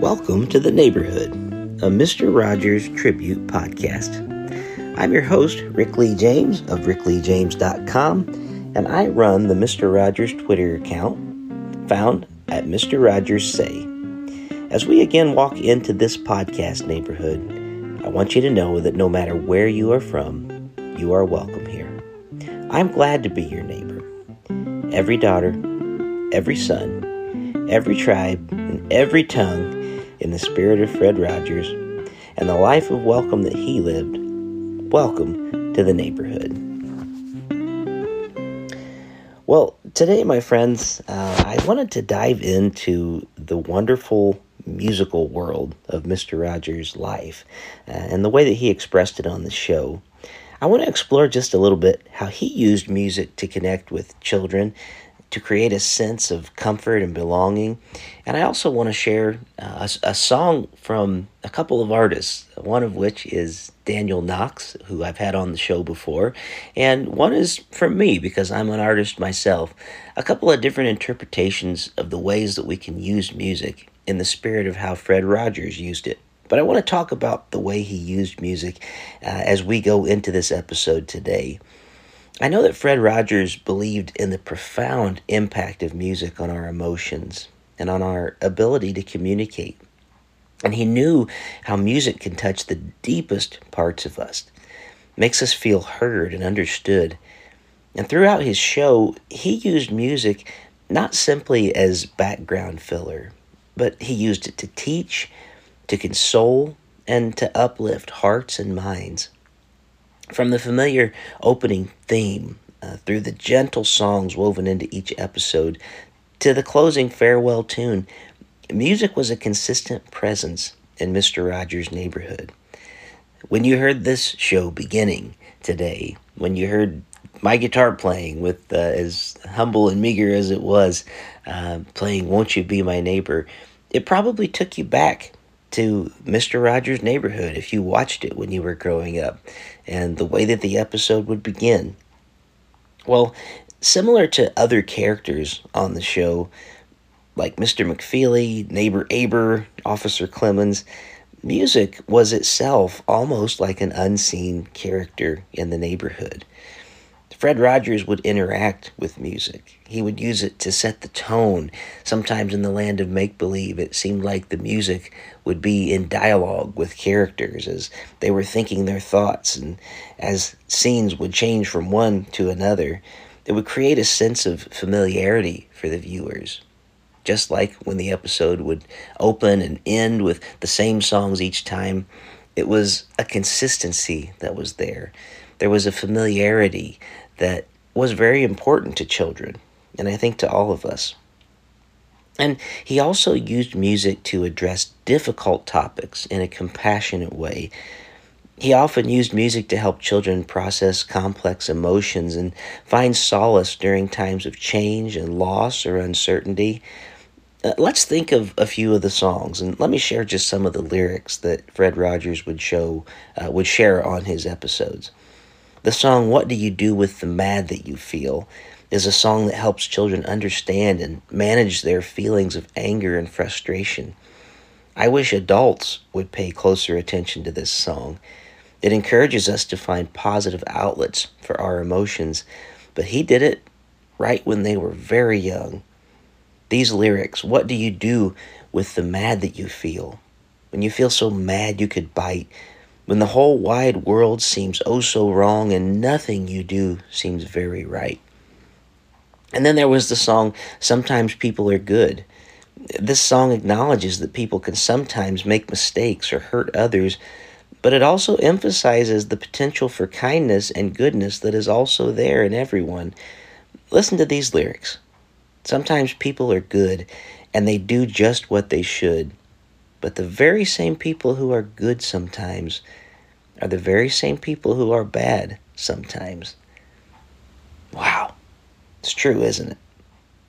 Welcome to The Neighborhood, a Mr. Rogers tribute podcast. I'm your host, Rick Lee James of rickleejames.com, and I run the Mr. Rogers Twitter account found at Mr. Rogers Say. As we again walk into this podcast neighborhood, I want you to know that no matter where you are from, you are welcome here. I'm glad to be your neighbor. Every daughter, every son, every tribe, and every tongue in the spirit of Fred Rogers and the life of welcome that he lived, welcome to the neighborhood. Well, today, my friends, uh, I wanted to dive into the wonderful musical world of Mr. Rogers' life uh, and the way that he expressed it on the show. I want to explore just a little bit how he used music to connect with children to create a sense of comfort and belonging. And I also want to share uh, a, a, song from a couple of artists, one of which is Daniel Knox, who I've had on the show before, and one is from me because I'm an artist myself. A couple of different interpretations of the ways that we can use music in the spirit of how Fred Rogers used it. But I want to talk about the way he used music uh, as we go into this episode today. I know that Fred Rogers believed in the profound impact of music on our emotions and on our ability to communicate. And he knew how music can touch the deepest parts of us, makes us feel heard and understood. And throughout his show, he used music not simply as background filler, but he used it to teach, to console, and to uplift hearts and minds. From the familiar opening theme, uh, through the gentle songs woven into each episode, to the closing farewell tune, music was a consistent presence in Mr. Rogers' neighborhood. When you heard this show beginning today, when you heard my guitar playing with uh, as humble and meager as it was, uh, playing Won't You Be My Neighbor, it probably took you back to Mr. Rogers' Neighborhood if you watched it when you were growing up, and the way that the episode would begin. Well, similar to other characters on the show, like Mr. McFeely, Neighbor Aber, Officer Clemmons, music was itself almost like an unseen character in the neighborhood. Fred Rogers would interact with music. He would use it to set the tone. Sometimes in the land of make believe, it seemed like the music would be in dialogue with characters as they were thinking their thoughts, and as scenes would change from one to another, it would create a sense of familiarity for the viewers. Just like when the episode would open and end with the same songs each time, it was a consistency that was there. There was a familiarity that was very important to children, and I think to all of us. And he also used music to address difficult topics in a compassionate way. He often used music to help children process complex emotions and find solace during times of change and loss or uncertainty. Uh, let's think of a few of the songs, and let me share just some of the lyrics that Fred Rogers would show uh, would share on his episodes. The song What Do You Do with the Mad That You Feel is a song that helps children understand and manage their feelings of anger and frustration. I wish adults would pay closer attention to this song. It encourages us to find positive outlets for our emotions, but he did it right when they were very young. These lyrics, what do you do with the mad that you feel? When you feel so mad you could bite, when the whole wide world seems oh so wrong and nothing you do seems very right. And then there was the song, Sometimes People Are Good. This song acknowledges that people can sometimes make mistakes or hurt others, but it also emphasizes the potential for kindness and goodness that is also there in everyone. Listen to these lyrics. Sometimes people are good and they do just what they should. But the very same people who are good sometimes are the very same people who are bad sometimes. Wow. It's true, isn't it?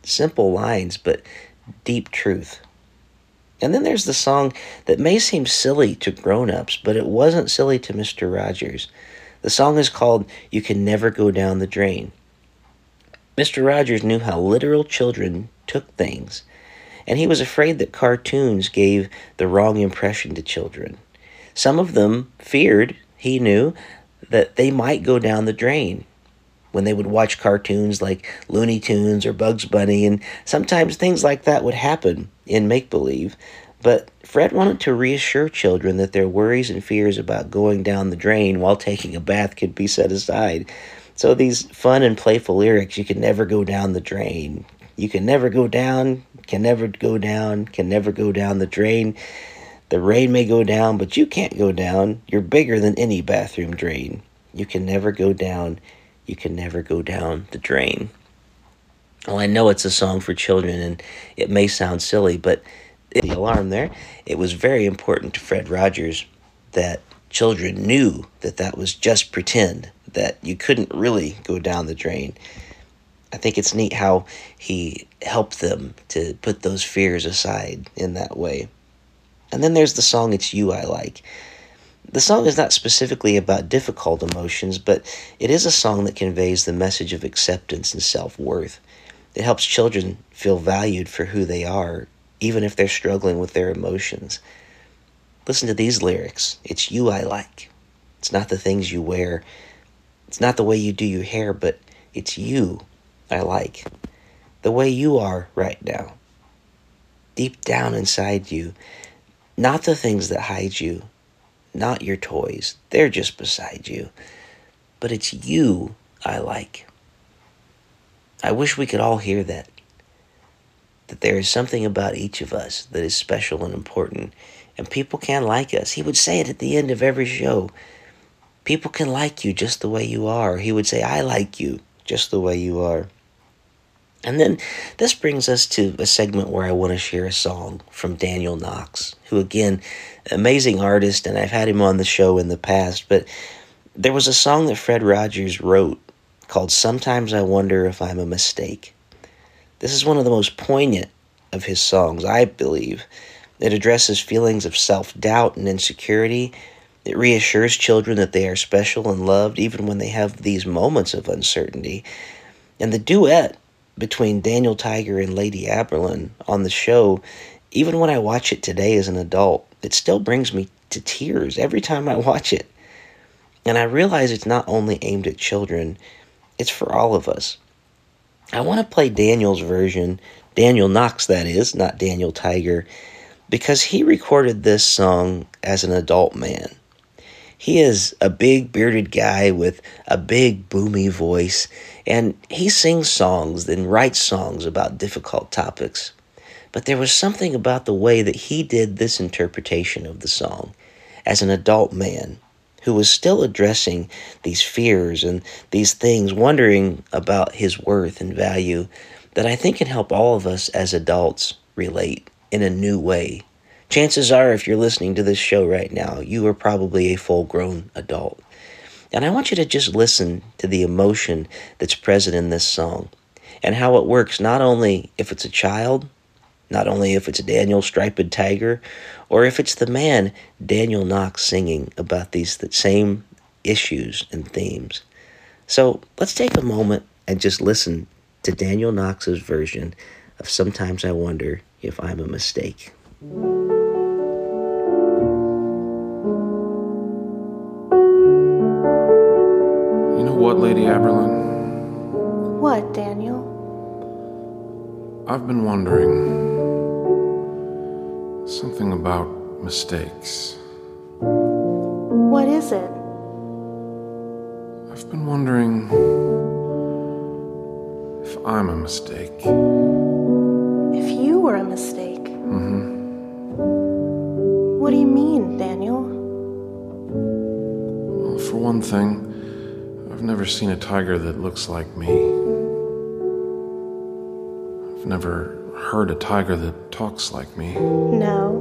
Simple lines, but deep truth. And then there's the song that may seem silly to grown ups, but it wasn't silly to Mr. Rogers. The song is called You Can Never Go Down the Drain. Mr. Rogers knew how literal children took things and he was afraid that cartoons gave the wrong impression to children. Some of them feared, he knew, that they might go down the drain when they would watch cartoons like Looney Tunes or Bugs Bunny, and sometimes things like that would happen in make believe. But Fred wanted to reassure children that their worries and fears about going down the drain while taking a bath could be set aside. So these fun and playful lyrics, you can never go down the drain. You can never go down, can never go down, can never go down the drain. The rain may go down, but you can't go down. You're bigger than any bathroom drain. You can never go down. You can never go down the drain. Well, I know it's a song for children and it may sound silly, but the alarm there, it was very important to Fred Rogers that children knew that that was just pretend, that you couldn't really go down the drain. I think it's neat how he helped them to put those fears aside in that way. And then there's the song It's You I Like. The song is not specifically about difficult emotions, but it is a song that conveys the message of acceptance and self worth. It helps children feel valued for who they are, even if they're struggling with their emotions. Listen to these lyrics It's you I like. It's not the things you wear, it's not the way you do your hair, but it's you I like. The way you are right now. Deep down inside you. Not the things that hide you, not your toys. They're just beside you. But it's you I like. I wish we could all hear that. That there is something about each of us that is special and important, and people can like us. He would say it at the end of every show. People can like you just the way you are. He would say, I like you just the way you are. And then this brings us to a segment where I want to share a song from Daniel Knox, who, again, amazing artist, and I've had him on the show in the past. But there was a song that Fred Rogers wrote called Sometimes I Wonder If I'm a Mistake. This is one of the most poignant of his songs, I believe. It addresses feelings of self doubt and insecurity. It reassures children that they are special and loved even when they have these moments of uncertainty. And the duet between Daniel Tiger and Lady Aberlin on the show, even when I watch it today as an adult, it still brings me to tears every time I watch it. And I realize it's not only aimed at children, it's for all of us. I want to play Daniel's version, Daniel Knox, that is, not Daniel Tiger, because he recorded this song as an adult man. He is a big bearded guy with a big boomy voice, and he sings songs and writes songs about difficult topics. But there was something about the way that he did this interpretation of the song as an adult man who was still addressing these fears and these things, wondering about his worth and value, that I think can help all of us as adults relate in a new way Chances are, if you're listening to this show right now, you are probably a full grown adult. And I want you to just listen to the emotion that's present in this song and how it works not only if it's a child, not only if it's Daniel Striped Tiger, or if it's the man Daniel Knox singing about these the same issues and themes. So let's take a moment and just listen to Daniel Knox's version of Sometimes I Wonder If I'm a Mistake. I've been wondering something about mistakes. What is it? I've been wondering if I'm a mistake. If you were a mistake? Mm-hmm. What do you mean, Daniel? Well, for one thing, I've never seen a tiger that looks like me. I've never heard a tiger that talks like me. No.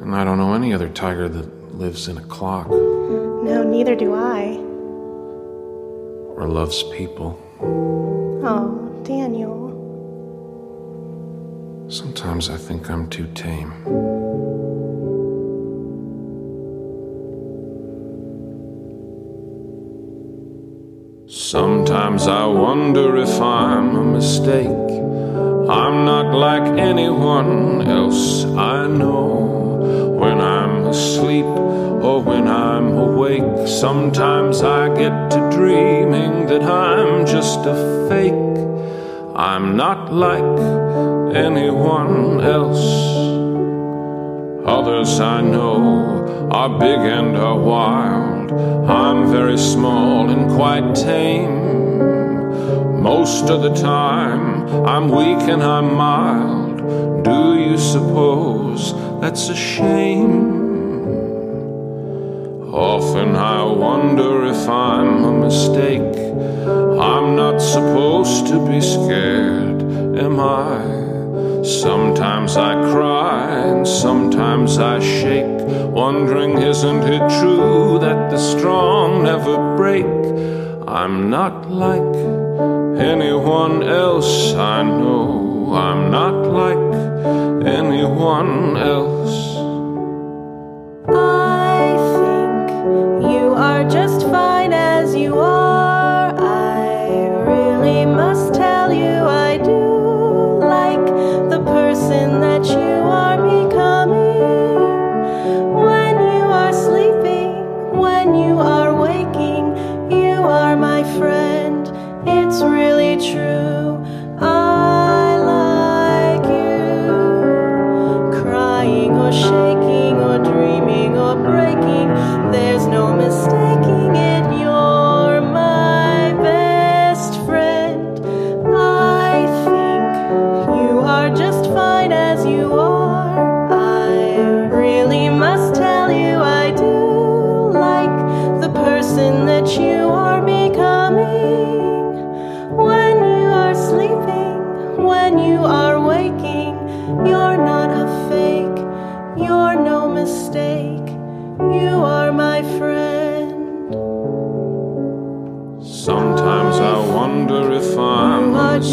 And I don't know any other tiger that lives in a clock. No, neither do I. Or loves people. Oh, Daniel. Sometimes I think I'm too tame. Sometimes I wonder if I'm a mistake. I'm not like anyone else I know. When I'm asleep or when I'm awake, sometimes I get to dreaming that I'm just a fake. I'm not like anyone else. Others I know are big and are wild. I'm very small and quite tame. Most of the time, I'm weak and I'm mild. Do you suppose that's a shame? Often I wonder if I'm a mistake. I'm not supposed to be scared, am I? Sometimes I cry and sometimes I shake, wondering, isn't it true that the strong never break? I'm not like anyone else I know. I'm not like anyone else. I think you are just fine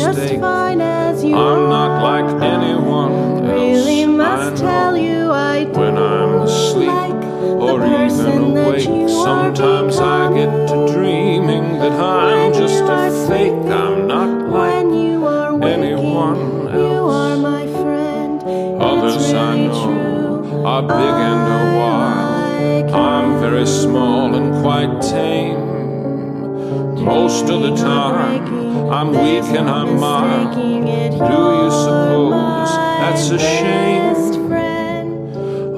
mistake. fine as you are. I'm not like anyone else. Really I must know. tell you I do. When I'm asleep like or even awake, sometimes I get to dreaming that I'm just a fake. I'm not like you are waking, anyone You else. are my friend. Others I know are big and are wild. I'm very small and quite tame. Most of the time, I'm weak and I'm mild. Do you suppose that's a shame?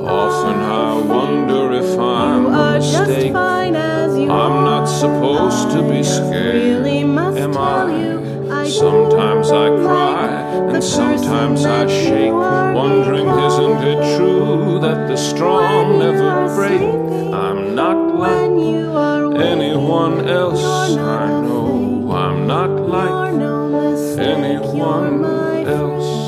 Often I wonder if I'm a mistake. I'm not supposed to be scared. Am I? Sometimes I cry and sometimes I shake, wondering isn't it true that the strong never break? I'm not like you anyone else you're not I a know. I'm not like no mistake, you're anyone else.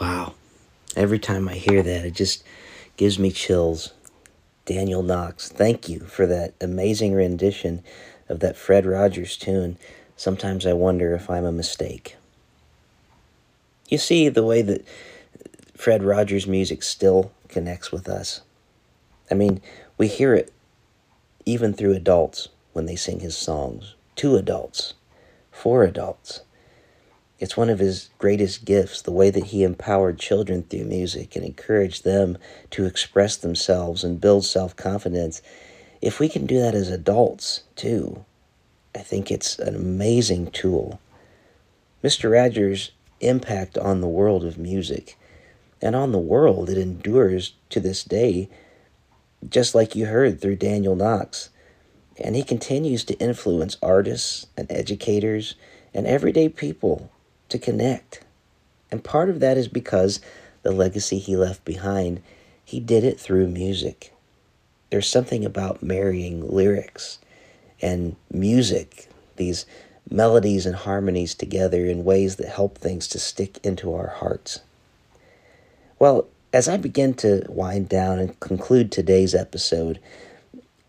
Wow. Every time I hear that, it just gives me chills. Daniel Knox, thank you for that amazing rendition of that Fred Rogers tune. Sometimes I wonder if I'm a mistake. You see the way that Fred Rogers music still connects with us. I mean, we hear it even through adults when they sing his songs, to adults, for adults. It's one of his greatest gifts, the way that he empowered children through music and encouraged them to express themselves and build self confidence. If we can do that as adults, too, I think it's an amazing tool. Mr. Rogers' impact on the world of music and on the world, it endures to this day, just like you heard through Daniel Knox. And he continues to influence artists and educators and everyday people to connect. And part of that is because the legacy he left behind, he did it through music. There's something about marrying lyrics and music, these melodies and harmonies together in ways that help things to stick into our hearts. Well, as I begin to wind down and conclude today's episode,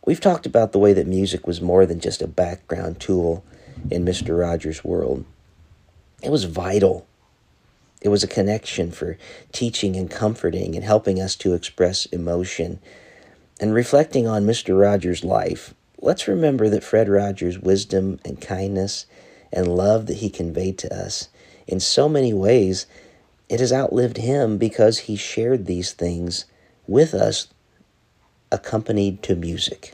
we've talked about the way that music was more than just a background tool in Mr. Rogers' world. It was vital. It was a connection for teaching and comforting and helping us to express emotion. And reflecting on Mr. Rogers' life, let's remember that Fred Rogers' wisdom and kindness and love that he conveyed to us in so many ways, it has outlived him because he shared these things with us accompanied to music.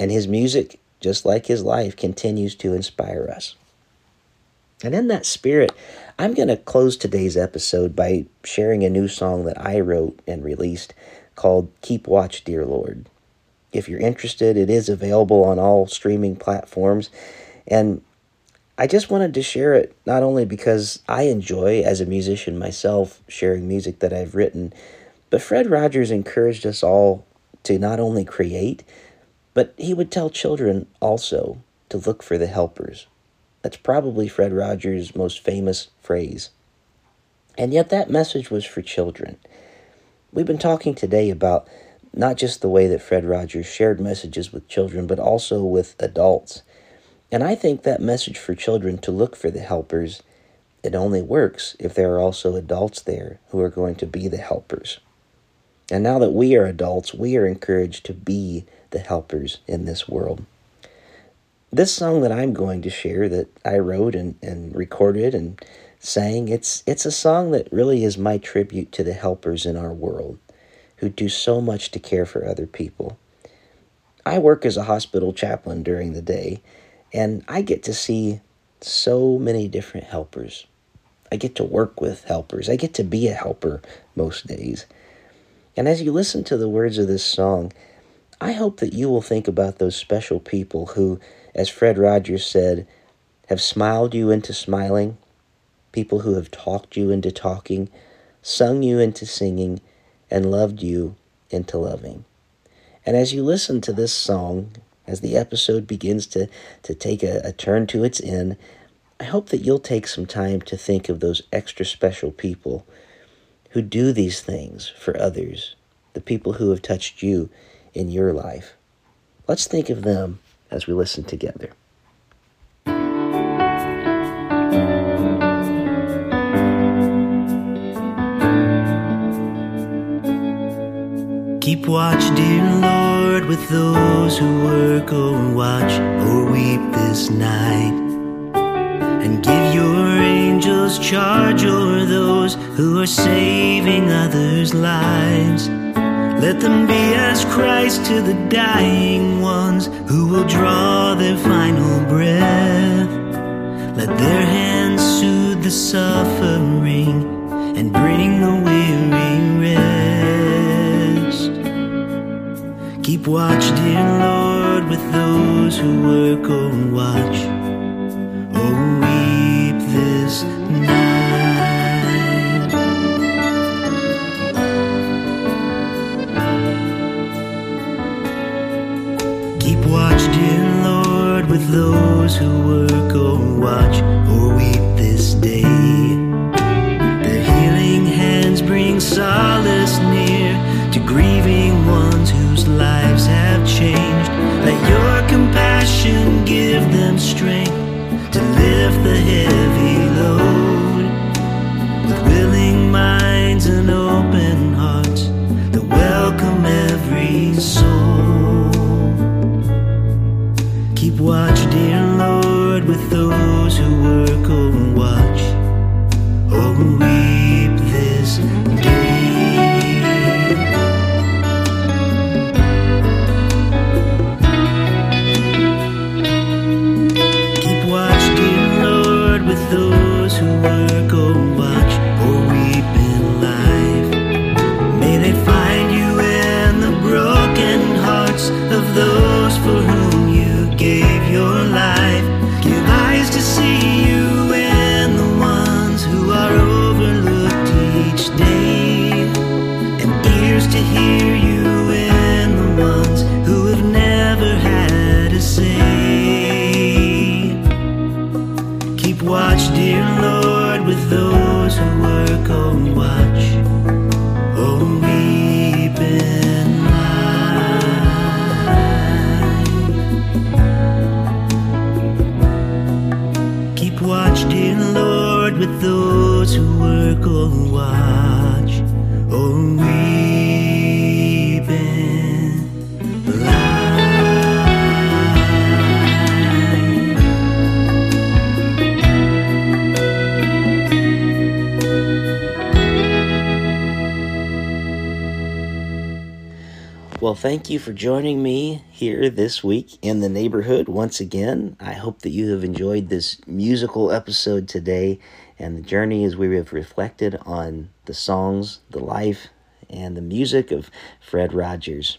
And his music, just like his life, continues to inspire us. And in that spirit, I'm going to close today's episode by sharing a new song that I wrote and released called Keep Watch, Dear Lord. If you're interested, it is available on all streaming platforms. And I just wanted to share it not only because I enjoy, as a musician myself, sharing music that I've written, but Fred Rogers encouraged us all to not only create, but he would tell children also to look for the helpers. That's probably Fred Rogers' most famous phrase. And yet, that message was for children. We've been talking today about not just the way that Fred Rogers shared messages with children, but also with adults. And I think that message for children to look for the helpers, it only works if there are also adults there who are going to be the helpers. And now that we are adults, we are encouraged to be the helpers in this world. This song that I'm going to share that I wrote and, and recorded and sang, it's it's a song that really is my tribute to the helpers in our world who do so much to care for other people. I work as a hospital chaplain during the day, and I get to see so many different helpers. I get to work with helpers. I get to be a helper most days. And as you listen to the words of this song, I hope that you will think about those special people who, as Fred Rogers said, have smiled you into smiling, people who have talked you into talking, sung you into singing, and loved you into loving. And as you listen to this song, as the episode begins to, to take a, a turn to its end, I hope that you'll take some time to think of those extra special people who do these things for others, the people who have touched you in your life. Let's think of them as we listen together. Keep watch, dear Lord, with those who work or watch or weep this night. And give your angels charge over those who are saving others' lives. Let them be as Christ to the dying ones who will draw their final breath. Let their hands soothe the suffering and bring the weary rest. Keep watch, dear Lord, with those who work or watch or weep this night. Keep watch, dear Lord, with those who work or watch or weep this day. Their healing hands bring solace near to grieving ones lives have changed. Let your compassion give them strength to lift the heavy Well, thank you for joining me here this week in the neighborhood once again. I hope that you have enjoyed this musical episode today and the journey as we have reflected on the songs, the life, and the music of Fred Rogers.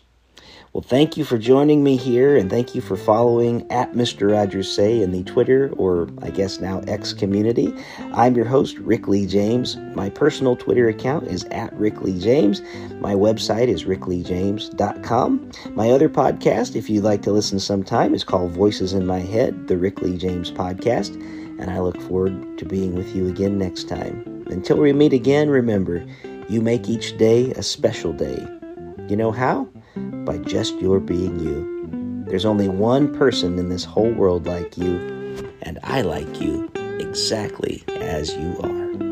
Well, thank you for joining me here, and thank you for following at Mr. Rogers Say in the Twitter, or I guess now X community. I'm your host, Rick Lee James. My personal Twitter account is at Rick Lee James. My website is rickleejames.com. My other podcast, if you'd like to listen sometime, is called Voices in My Head, the Rick Lee James podcast, and I look forward to being with you again next time. Until we meet again, remember, you make each day a special day. You know how? By just your being you. There's only one person in this whole world like you, and I like you exactly as you are.